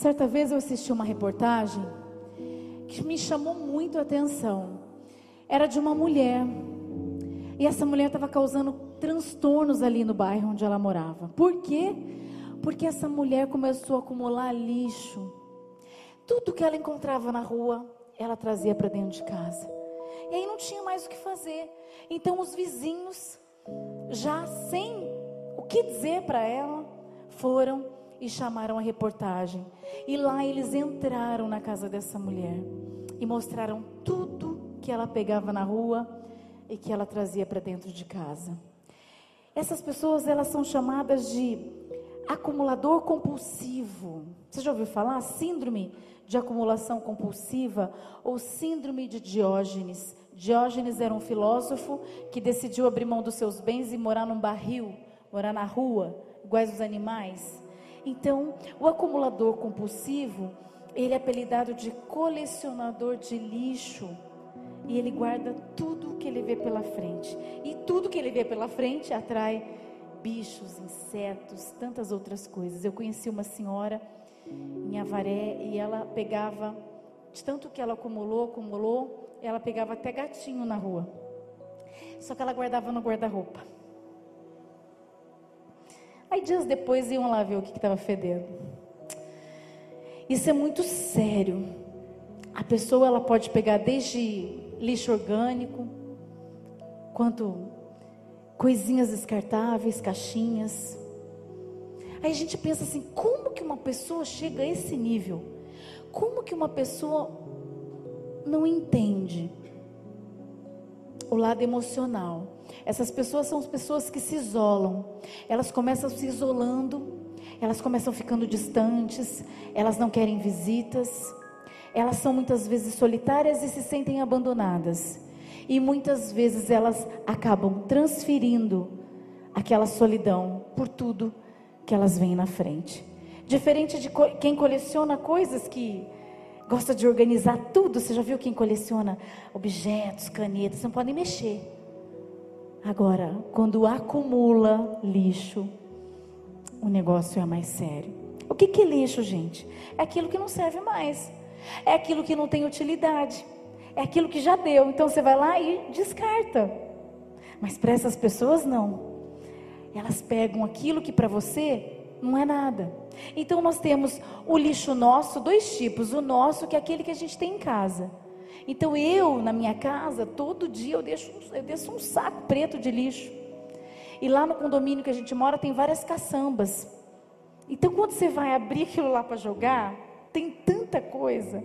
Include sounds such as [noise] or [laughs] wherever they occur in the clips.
Certa vez eu assisti uma reportagem que me chamou muito a atenção. Era de uma mulher. E essa mulher estava causando transtornos ali no bairro onde ela morava. Por quê? Porque essa mulher começou a acumular lixo. Tudo que ela encontrava na rua, ela trazia para dentro de casa. E aí não tinha mais o que fazer. Então os vizinhos, já sem o que dizer para ela, foram e chamaram a reportagem. E lá eles entraram na casa dessa mulher e mostraram tudo que ela pegava na rua e que ela trazia para dentro de casa. Essas pessoas, elas são chamadas de acumulador compulsivo. Você já ouviu falar? Síndrome de acumulação compulsiva ou síndrome de Diógenes. Diógenes era um filósofo que decidiu abrir mão dos seus bens e morar num barril, morar na rua, iguais os animais. Então, o acumulador compulsivo, ele é apelidado de colecionador de lixo. E ele guarda tudo que ele vê pela frente. E tudo que ele vê pela frente atrai bichos, insetos, tantas outras coisas. Eu conheci uma senhora em Avaré e ela pegava, de tanto que ela acumulou, acumulou, ela pegava até gatinho na rua. Só que ela guardava no guarda-roupa. Aí dias depois iam lá ver o que estava fedendo. Isso é muito sério. A pessoa ela pode pegar desde lixo orgânico, quanto coisinhas descartáveis, caixinhas. Aí a gente pensa assim: como que uma pessoa chega a esse nível? Como que uma pessoa não entende o lado emocional? Essas pessoas são as pessoas que se isolam. Elas começam se isolando, elas começam ficando distantes, elas não querem visitas. Elas são muitas vezes solitárias e se sentem abandonadas. E muitas vezes elas acabam transferindo aquela solidão por tudo que elas veem na frente. Diferente de quem coleciona coisas que gosta de organizar tudo. Você já viu quem coleciona objetos, canetas, não podem mexer. Agora, quando acumula lixo, o negócio é mais sério. O que, que é lixo, gente? É aquilo que não serve mais. É aquilo que não tem utilidade é aquilo que já deu. Então você vai lá e descarta. Mas para essas pessoas não. Elas pegam aquilo que para você não é nada. Então nós temos o lixo nosso, dois tipos. O nosso, que é aquele que a gente tem em casa. Então eu, na minha casa, todo dia eu deixo, eu deixo um saco preto de lixo. E lá no condomínio que a gente mora tem várias caçambas. Então quando você vai abrir aquilo lá para jogar, tem tanta coisa.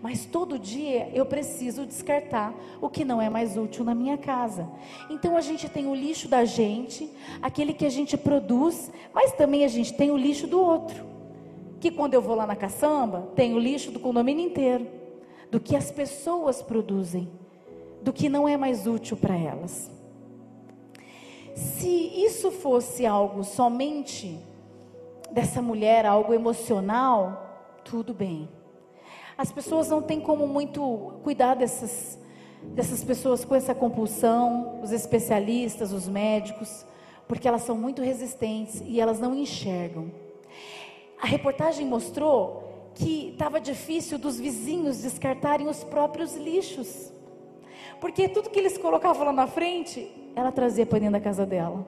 Mas todo dia eu preciso descartar o que não é mais útil na minha casa. Então a gente tem o lixo da gente, aquele que a gente produz, mas também a gente tem o lixo do outro. Que quando eu vou lá na caçamba, tem o lixo do condomínio inteiro, do que as pessoas produzem, do que não é mais útil para elas. Se isso fosse algo somente dessa mulher, algo emocional, tudo bem. As pessoas não têm como muito cuidar dessas, dessas pessoas com essa compulsão, os especialistas, os médicos, porque elas são muito resistentes e elas não enxergam. A reportagem mostrou que estava difícil dos vizinhos descartarem os próprios lixos. Porque tudo que eles colocavam lá na frente, ela trazia para dentro da casa dela.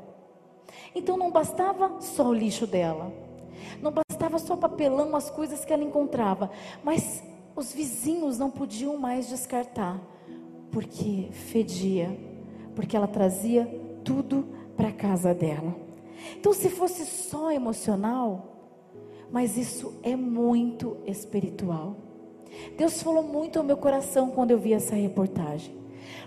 Então não bastava só o lixo dela. Não bastava só papelão, as coisas que ela encontrava. Mas os vizinhos não podiam mais descartar, porque fedia, porque ela trazia tudo para a casa dela. Então, se fosse só emocional, mas isso é muito espiritual. Deus falou muito ao meu coração quando eu vi essa reportagem.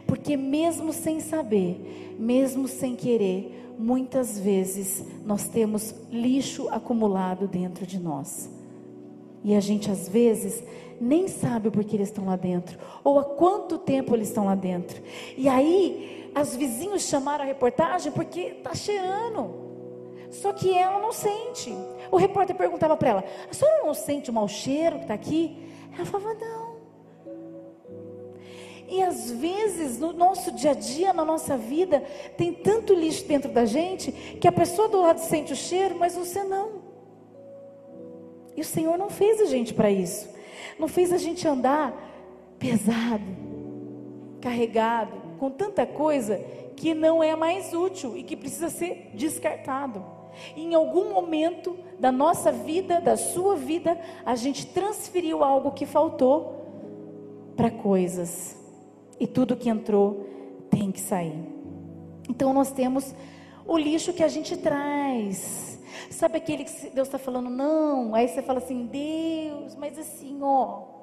Porque mesmo sem saber, mesmo sem querer, muitas vezes nós temos lixo acumulado dentro de nós. E a gente às vezes nem sabe o porquê eles estão lá dentro, ou há quanto tempo eles estão lá dentro. E aí, os vizinhos chamaram a reportagem porque está cheirando. Só que ela não sente. O repórter perguntava para ela: a senhora não sente o mau cheiro que está aqui? Ela falava: não. E às vezes, no nosso dia a dia, na nossa vida, tem tanto lixo dentro da gente que a pessoa do lado sente o cheiro, mas você não. E o Senhor não fez a gente para isso. Não fez a gente andar pesado, carregado, com tanta coisa que não é mais útil e que precisa ser descartado. Em algum momento da nossa vida, da sua vida, a gente transferiu algo que faltou para coisas. E tudo que entrou tem que sair. Então nós temos o lixo que a gente traz. Sabe aquele que Deus está falando, não? Aí você fala assim, Deus, mas assim, ó.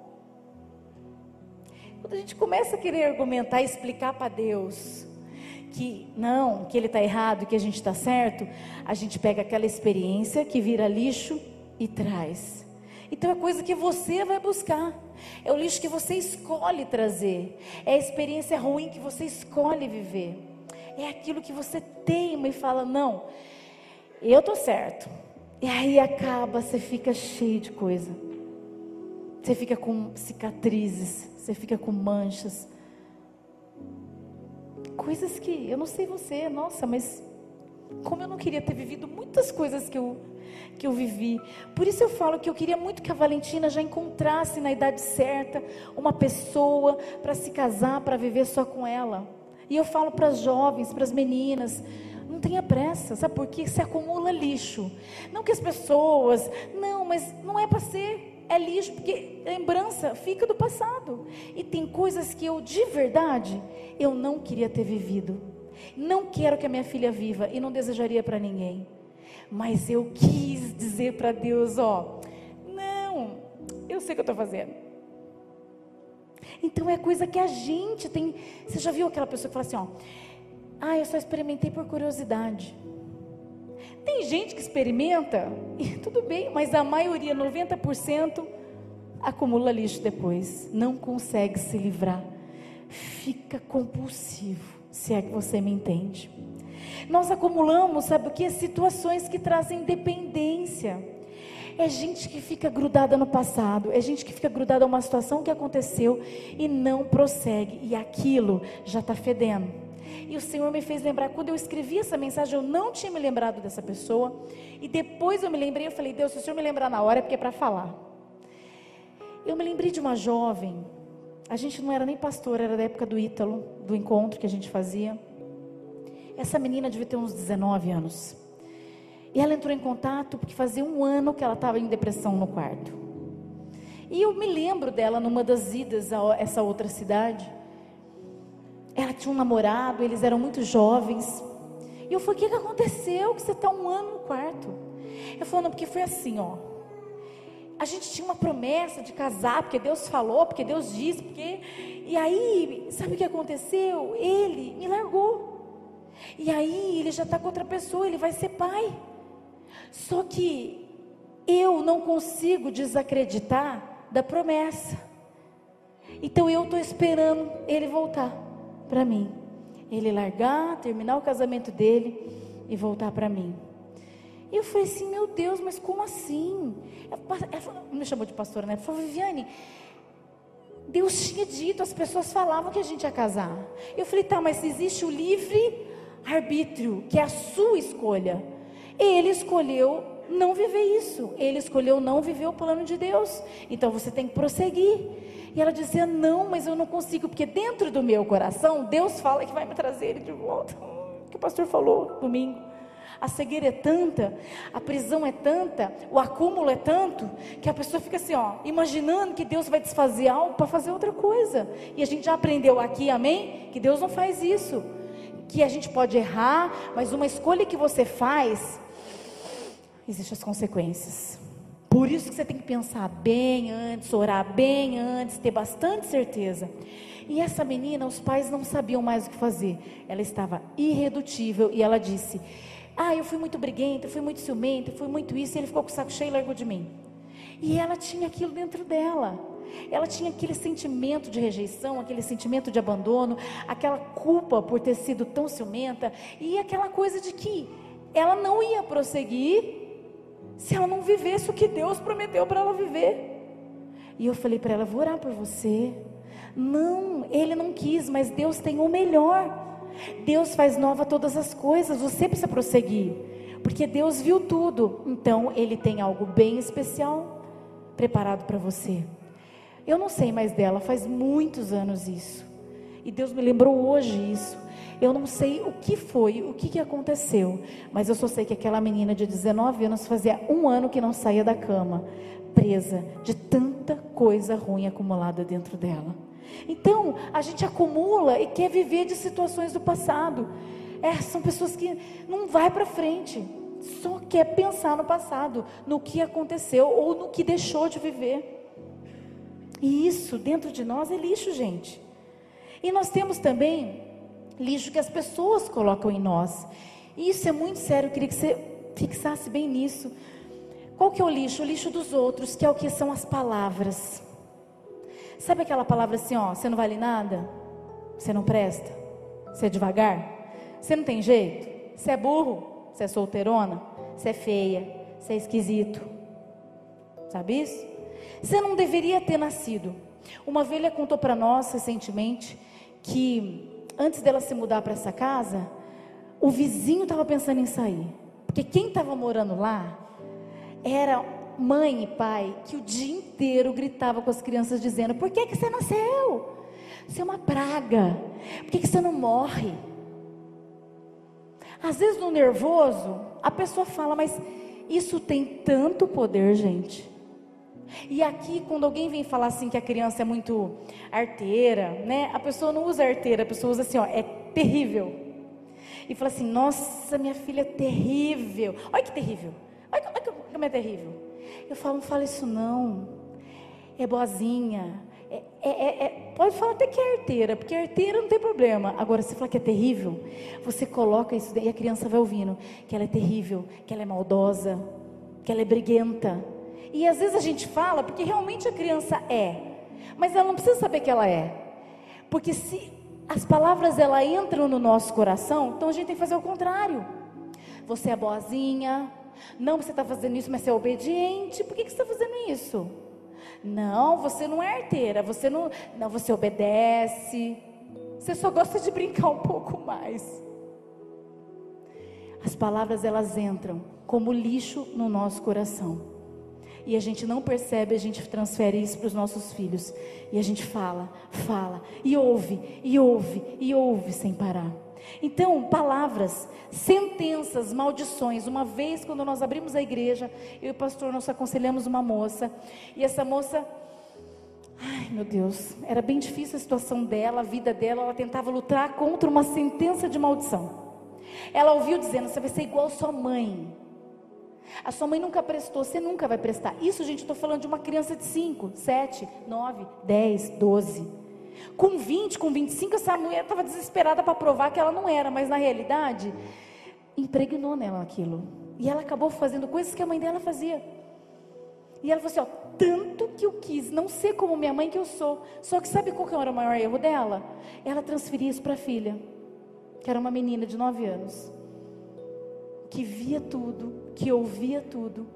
Quando a gente começa a querer argumentar explicar para Deus que não, que Ele está errado, que a gente está certo, a gente pega aquela experiência que vira lixo e traz. Então é coisa que você vai buscar. É o lixo que você escolhe trazer. É a experiência ruim que você escolhe viver. É aquilo que você teima e fala: não, eu tô certo. E aí acaba, você fica cheio de coisa. Você fica com cicatrizes, você fica com manchas. Coisas que eu não sei você, nossa, mas como eu não queria ter vivido muitas coisas que eu que eu vivi. Por isso eu falo que eu queria muito que a Valentina já encontrasse na idade certa uma pessoa para se casar, para viver só com ela. E eu falo para as jovens, para as meninas, não tenha pressa, sabe por quê? Se acumula lixo. Não que as pessoas, não, mas não é para ser, é lixo, porque lembrança fica do passado. E tem coisas que eu, de verdade, eu não queria ter vivido. Não quero que a minha filha viva e não desejaria para ninguém. Mas eu quis dizer para Deus: ó, não, eu sei o que eu estou fazendo. Então é coisa que a gente tem. Você já viu aquela pessoa que fala assim: ó, ah, eu só experimentei por curiosidade. Tem gente que experimenta, [laughs] e tudo bem, mas a maioria, 90%, acumula lixo depois. Não consegue se livrar. Fica compulsivo, se é que você me entende. Nós acumulamos, sabe o que? Situações que trazem dependência. É gente que fica grudada no passado, é gente que fica grudada a uma situação que aconteceu e não prossegue, e aquilo já está fedendo. E o Senhor me fez lembrar, quando eu escrevi essa mensagem, eu não tinha me lembrado dessa pessoa, e depois eu me lembrei, eu falei, Deus, se o Senhor me lembrar na hora, é porque é para falar. Eu me lembrei de uma jovem, a gente não era nem pastor, era da época do Ítalo, do encontro que a gente fazia. Essa menina devia ter uns 19 anos. E ela entrou em contato porque fazia um ano que ela estava em depressão no quarto. E eu me lembro dela numa das idas a essa outra cidade. Ela tinha um namorado, eles eram muito jovens. E eu falei: O que, que aconteceu? Que você está um ano no quarto? Eu falei: Não, porque foi assim, ó. A gente tinha uma promessa de casar, porque Deus falou, porque Deus disse, porque. E aí, sabe o que aconteceu? Ele me largou. E aí ele já está com outra pessoa, ele vai ser pai. Só que eu não consigo desacreditar da promessa. Então eu estou esperando ele voltar para mim. Ele largar, terminar o casamento dele e voltar para mim. E eu falei assim, meu Deus, mas como assim? Ela me chamou de pastora, né? Ela falou, Viviane, Deus tinha dito, as pessoas falavam que a gente ia casar. Eu falei, tá, mas existe o livre arbítrio, que é a sua escolha. Ele escolheu não viver isso. Ele escolheu não viver o plano de Deus. Então você tem que prosseguir. E ela dizia: Não, mas eu não consigo, porque dentro do meu coração, Deus fala que vai me trazer ele de volta. [laughs] O que o pastor falou domingo. A cegueira é tanta, a prisão é tanta, o acúmulo é tanto, que a pessoa fica assim, ó, imaginando que Deus vai desfazer algo para fazer outra coisa. E a gente já aprendeu aqui, amém? Que Deus não faz isso que a gente pode errar, mas uma escolha que você faz, existem as consequências. Por isso que você tem que pensar bem antes, orar bem antes, ter bastante certeza. E essa menina, os pais não sabiam mais o que fazer. Ela estava irredutível e ela disse: Ah, eu fui muito briguenta, fui muito ciumenta, fui muito isso. E ele ficou com o saco cheio e largou de mim. E ela tinha aquilo dentro dela. Ela tinha aquele sentimento de rejeição, aquele sentimento de abandono, aquela culpa por ter sido tão ciumenta e aquela coisa de que ela não ia prosseguir se ela não vivesse o que Deus prometeu para ela viver. E eu falei para ela: vou orar por você. Não, ele não quis, mas Deus tem o melhor. Deus faz nova todas as coisas, você precisa prosseguir, porque Deus viu tudo, então Ele tem algo bem especial preparado para você. Eu não sei mais dela, faz muitos anos isso. E Deus me lembrou hoje isso. Eu não sei o que foi, o que, que aconteceu, mas eu só sei que aquela menina de 19 anos fazia um ano que não saía da cama, presa de tanta coisa ruim acumulada dentro dela. Então, a gente acumula e quer viver de situações do passado. É, são pessoas que não vai para frente, só quer pensar no passado, no que aconteceu ou no que deixou de viver. E isso dentro de nós é lixo, gente. E nós temos também lixo que as pessoas colocam em nós. E isso é muito sério, eu queria que você fixasse bem nisso. Qual que é o lixo? O lixo dos outros, que é o que são as palavras. Sabe aquela palavra assim, ó, você não vale nada? Você não presta? Você é devagar? Você não tem jeito? Você é burro? Você é solteirona? Você é feia? Você é esquisito? Sabe isso? Você não deveria ter nascido. Uma velha contou para nós recentemente que antes dela se mudar para essa casa, o vizinho estava pensando em sair. Porque quem estava morando lá era mãe e pai que o dia inteiro gritava com as crianças dizendo: Por que, que você nasceu? Você é uma praga. Por que, que você não morre? Às vezes no nervoso, a pessoa fala, mas isso tem tanto poder, gente. E aqui, quando alguém vem falar assim que a criança é muito arteira, né? A pessoa não usa arteira, a pessoa usa assim, ó, é terrível. E fala assim, nossa, minha filha é terrível. Olha que terrível. Olha, olha como é terrível. Eu falo, não fala isso não. É boazinha. É, é, é, é, pode falar até que é arteira, porque arteira não tem problema. Agora, se falar que é terrível, você coloca isso e a criança vai ouvindo que ela é terrível, que ela é maldosa, que ela é briguenta. E às vezes a gente fala porque realmente a criança é, mas ela não precisa saber que ela é. Porque se as palavras ela entram no nosso coração, então a gente tem que fazer o contrário. Você é boazinha, não, você está fazendo isso, mas você é obediente. Por que, que você está fazendo isso? Não, você não é arteira. Você não, não, você obedece. Você só gosta de brincar um pouco mais. As palavras elas entram como lixo no nosso coração. E a gente não percebe, a gente transfere isso para os nossos filhos. E a gente fala, fala, e ouve, e ouve, e ouve sem parar. Então, palavras, sentenças, maldições. Uma vez, quando nós abrimos a igreja, eu e o pastor, nós aconselhamos uma moça. E essa moça, ai meu Deus, era bem difícil a situação dela, a vida dela. Ela tentava lutar contra uma sentença de maldição. Ela ouviu dizendo: Você vai ser igual sua mãe. A sua mãe nunca prestou, você nunca vai prestar. Isso, gente, estou falando de uma criança de 5, 7, 9, 10, 12. Com 20, com 25, essa mulher estava desesperada para provar que ela não era, mas na realidade, impregnou nela aquilo. E ela acabou fazendo coisas que a mãe dela fazia. E ela falou assim: ó, tanto que eu quis não ser como minha mãe que eu sou. Só que sabe qual que era o maior erro dela? Ela transferia isso para a filha, que era uma menina de 9 anos, que via tudo, que ouvia tudo.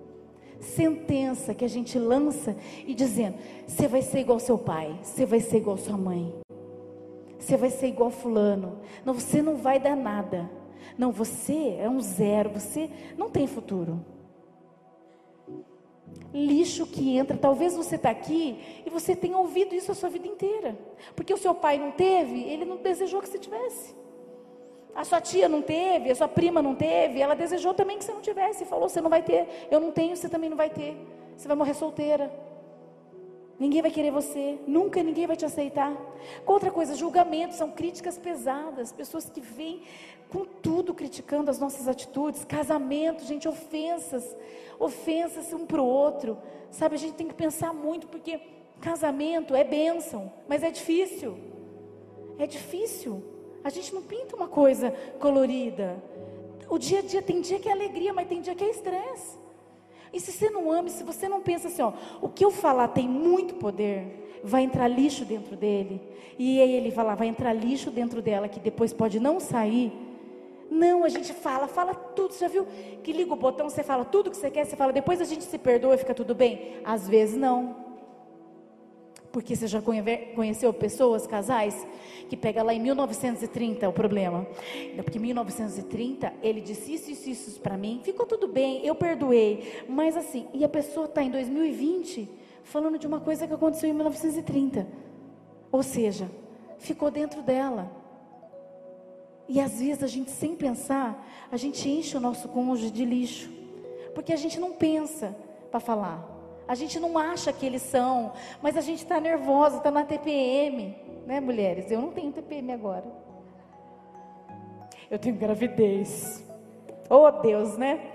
Sentença que a gente lança e dizendo: você vai ser igual seu pai, você vai ser igual sua mãe, você vai ser igual fulano. Não, você não vai dar nada. Não, você é um zero, você não tem futuro. Lixo que entra, talvez você está aqui e você tenha ouvido isso a sua vida inteira, porque o seu pai não teve, ele não desejou que você tivesse. A sua tia não teve, a sua prima não teve, ela desejou também que você não tivesse, falou: você não vai ter, eu não tenho, você também não vai ter, você vai morrer solteira. Ninguém vai querer você, nunca ninguém vai te aceitar. outra coisa, julgamentos são críticas pesadas, pessoas que vêm com tudo criticando as nossas atitudes, casamento, gente, ofensas, ofensas um para o outro, sabe? A gente tem que pensar muito, porque casamento é bênção, mas é difícil, é difícil. A gente não pinta uma coisa colorida. O dia a dia tem dia que é alegria, mas tem dia que é estresse. E se você não ama, se você não pensa assim, ó, o que eu falar tem muito poder, vai entrar lixo dentro dele. E aí ele fala, vai entrar lixo dentro dela que depois pode não sair. Não, a gente fala, fala tudo. Você já viu que liga o botão, você fala tudo que você quer, você fala, depois a gente se perdoa e fica tudo bem? Às vezes não. Porque você já conheceu pessoas, casais, que pega lá em 1930 o problema. Porque em 1930 ele disse isso, isso, isso para mim, ficou tudo bem, eu perdoei. Mas assim, e a pessoa está em 2020 falando de uma coisa que aconteceu em 1930. Ou seja, ficou dentro dela. E às vezes a gente, sem pensar, a gente enche o nosso cônjuge de lixo. Porque a gente não pensa para falar. A gente não acha que eles são, mas a gente está nervosa, está na TPM, né, mulheres? Eu não tenho TPM agora. Eu tenho gravidez. Oh, Deus, né?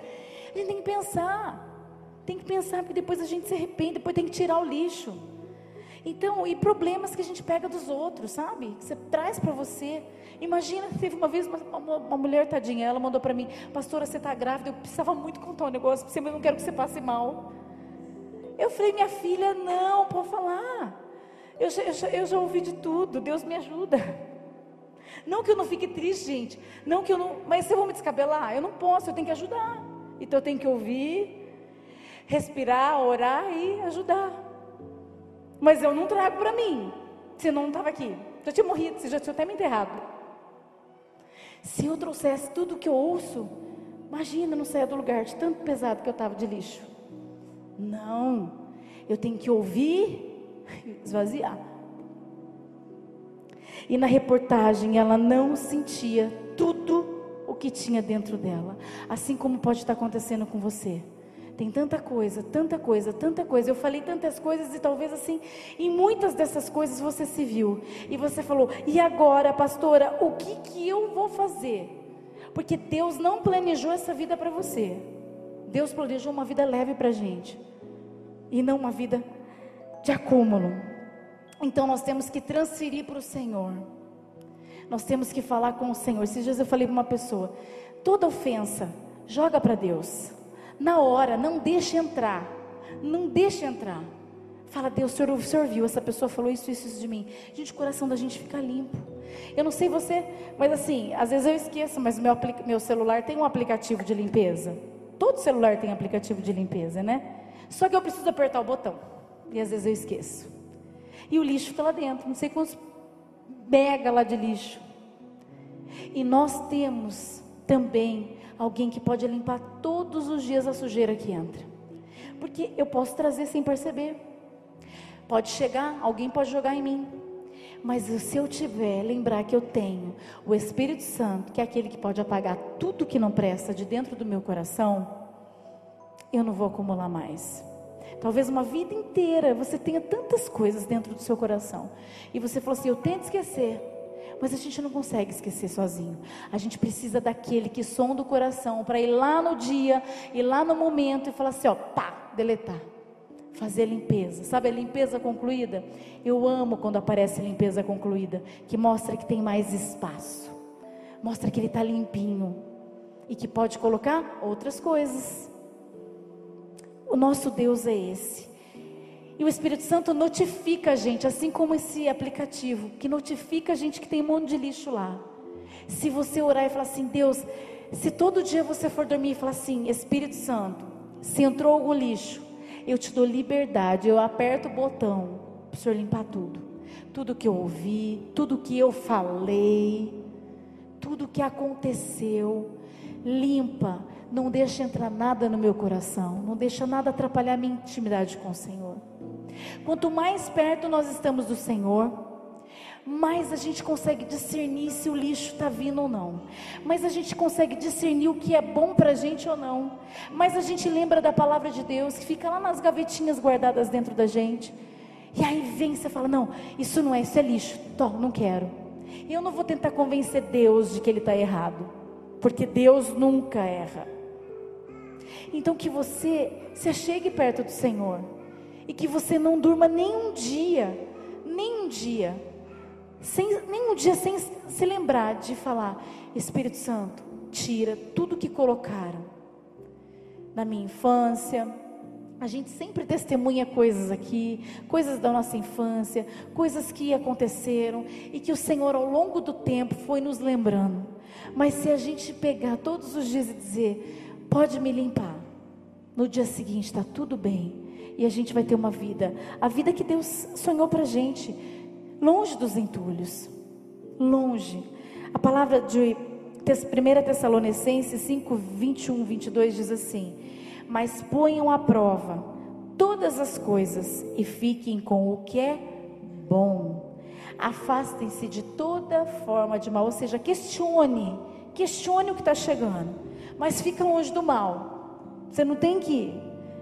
A gente tem que pensar. Tem que pensar, porque depois a gente se arrepende, depois tem que tirar o lixo. Então, e problemas que a gente pega dos outros, sabe? Que você traz para você. Imagina, teve uma vez uma, uma, uma mulher tadinha, ela mandou para mim, pastora, você está grávida, eu precisava muito contar um negócio para você, mas não quero que você passe mal. Eu falei, minha filha, não, pode falar. Eu já, eu, eu já ouvi de tudo, Deus me ajuda. Não que eu não fique triste, gente. Não que eu não. Mas se eu vou me descabelar, eu não posso, eu tenho que ajudar. Então eu tenho que ouvir, respirar, orar e ajudar. Mas eu não trago para mim, senão não estava aqui. Já tinha morrido, você já tinha até me enterrado. Se eu trouxesse tudo que eu ouço, imagina, não saia do lugar de tanto pesado que eu estava de lixo. Não, eu tenho que ouvir e esvaziar. E na reportagem ela não sentia tudo o que tinha dentro dela, assim como pode estar acontecendo com você. Tem tanta coisa, tanta coisa, tanta coisa. Eu falei tantas coisas e talvez assim, em muitas dessas coisas você se viu e você falou: "E agora, pastora, o que que eu vou fazer?" Porque Deus não planejou essa vida para você. Deus planejou uma vida leve para a gente e não uma vida de acúmulo. Então nós temos que transferir para o Senhor. Nós temos que falar com o Senhor. Esses dias eu falei para uma pessoa: toda ofensa, joga para Deus. Na hora, não deixe entrar. Não deixe entrar. Fala, Deus, o senhor, o senhor viu, essa pessoa falou isso, isso, isso de mim. Gente, o coração da gente fica limpo. Eu não sei você, mas assim, às vezes eu esqueço, mas meu, meu celular tem um aplicativo de limpeza. Todo celular tem aplicativo de limpeza, né? Só que eu preciso apertar o botão. E às vezes eu esqueço. E o lixo fica lá dentro, não sei quantos mega lá de lixo. E nós temos também alguém que pode limpar todos os dias a sujeira que entra. Porque eu posso trazer sem perceber. Pode chegar, alguém pode jogar em mim. Mas se eu tiver, lembrar que eu tenho o Espírito Santo, que é aquele que pode apagar tudo que não presta de dentro do meu coração, eu não vou acumular mais. Talvez uma vida inteira você tenha tantas coisas dentro do seu coração. E você falou assim: eu tento esquecer. Mas a gente não consegue esquecer sozinho. A gente precisa daquele que sonda o coração para ir lá no dia, ir lá no momento e falar assim: ó, pá, deletar. Fazer limpeza. Sabe a limpeza concluída? Eu amo quando aparece limpeza concluída, que mostra que tem mais espaço. Mostra que ele está limpinho. E que pode colocar outras coisas. O nosso Deus é esse. E o Espírito Santo notifica a gente, assim como esse aplicativo, que notifica a gente que tem um monte de lixo lá. Se você orar e falar assim, Deus, se todo dia você for dormir e falar assim, Espírito Santo, se entrou algum lixo, eu te dou liberdade, eu aperto o botão para o Senhor limpar tudo. Tudo que eu ouvi, tudo que eu falei, tudo que aconteceu, limpa, não deixa entrar nada no meu coração, não deixa nada atrapalhar minha intimidade com o Senhor. Quanto mais perto nós estamos do Senhor, mais a gente consegue discernir se o lixo está vindo ou não. Mais a gente consegue discernir o que é bom para a gente ou não. Mais a gente lembra da palavra de Deus que fica lá nas gavetinhas guardadas dentro da gente. E aí vem você fala: Não, isso não é, isso é lixo. Tô, não quero. E eu não vou tentar convencer Deus de que ele está errado. Porque Deus nunca erra. Então que você se achegue perto do Senhor e que você não durma nem um dia, nem um dia, sem, nem um dia sem se lembrar de falar: Espírito Santo, tira tudo que colocaram na minha infância. A gente sempre testemunha coisas aqui, coisas da nossa infância, coisas que aconteceram e que o Senhor ao longo do tempo foi nos lembrando. Mas se a gente pegar todos os dias e dizer, pode me limpar, no dia seguinte está tudo bem, e a gente vai ter uma vida, a vida que Deus sonhou para gente, longe dos entulhos, longe. A palavra de 1 Tessalonicenses 5, 21, 22 diz assim: Mas ponham à prova todas as coisas e fiquem com o que é bom. Afastem-se de toda forma de mal, ou seja, questione, questione o que está chegando, mas fica longe do mal. Você não tem que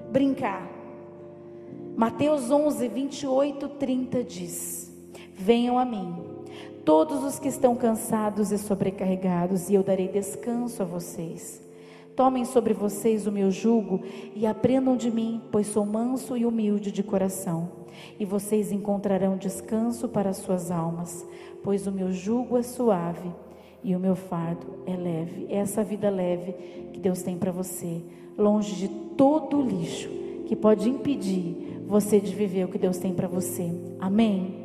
brincar. Mateus 11, 28, 30 diz: Venham a mim, todos os que estão cansados e sobrecarregados, e eu darei descanso a vocês. Tomem sobre vocês o meu jugo e aprendam de mim, pois sou manso e humilde de coração. E vocês encontrarão descanso para as suas almas, pois o meu jugo é suave e o meu fardo é leve. É essa vida leve que Deus tem para você, longe de todo lixo que pode impedir você de viver o que Deus tem para você. Amém?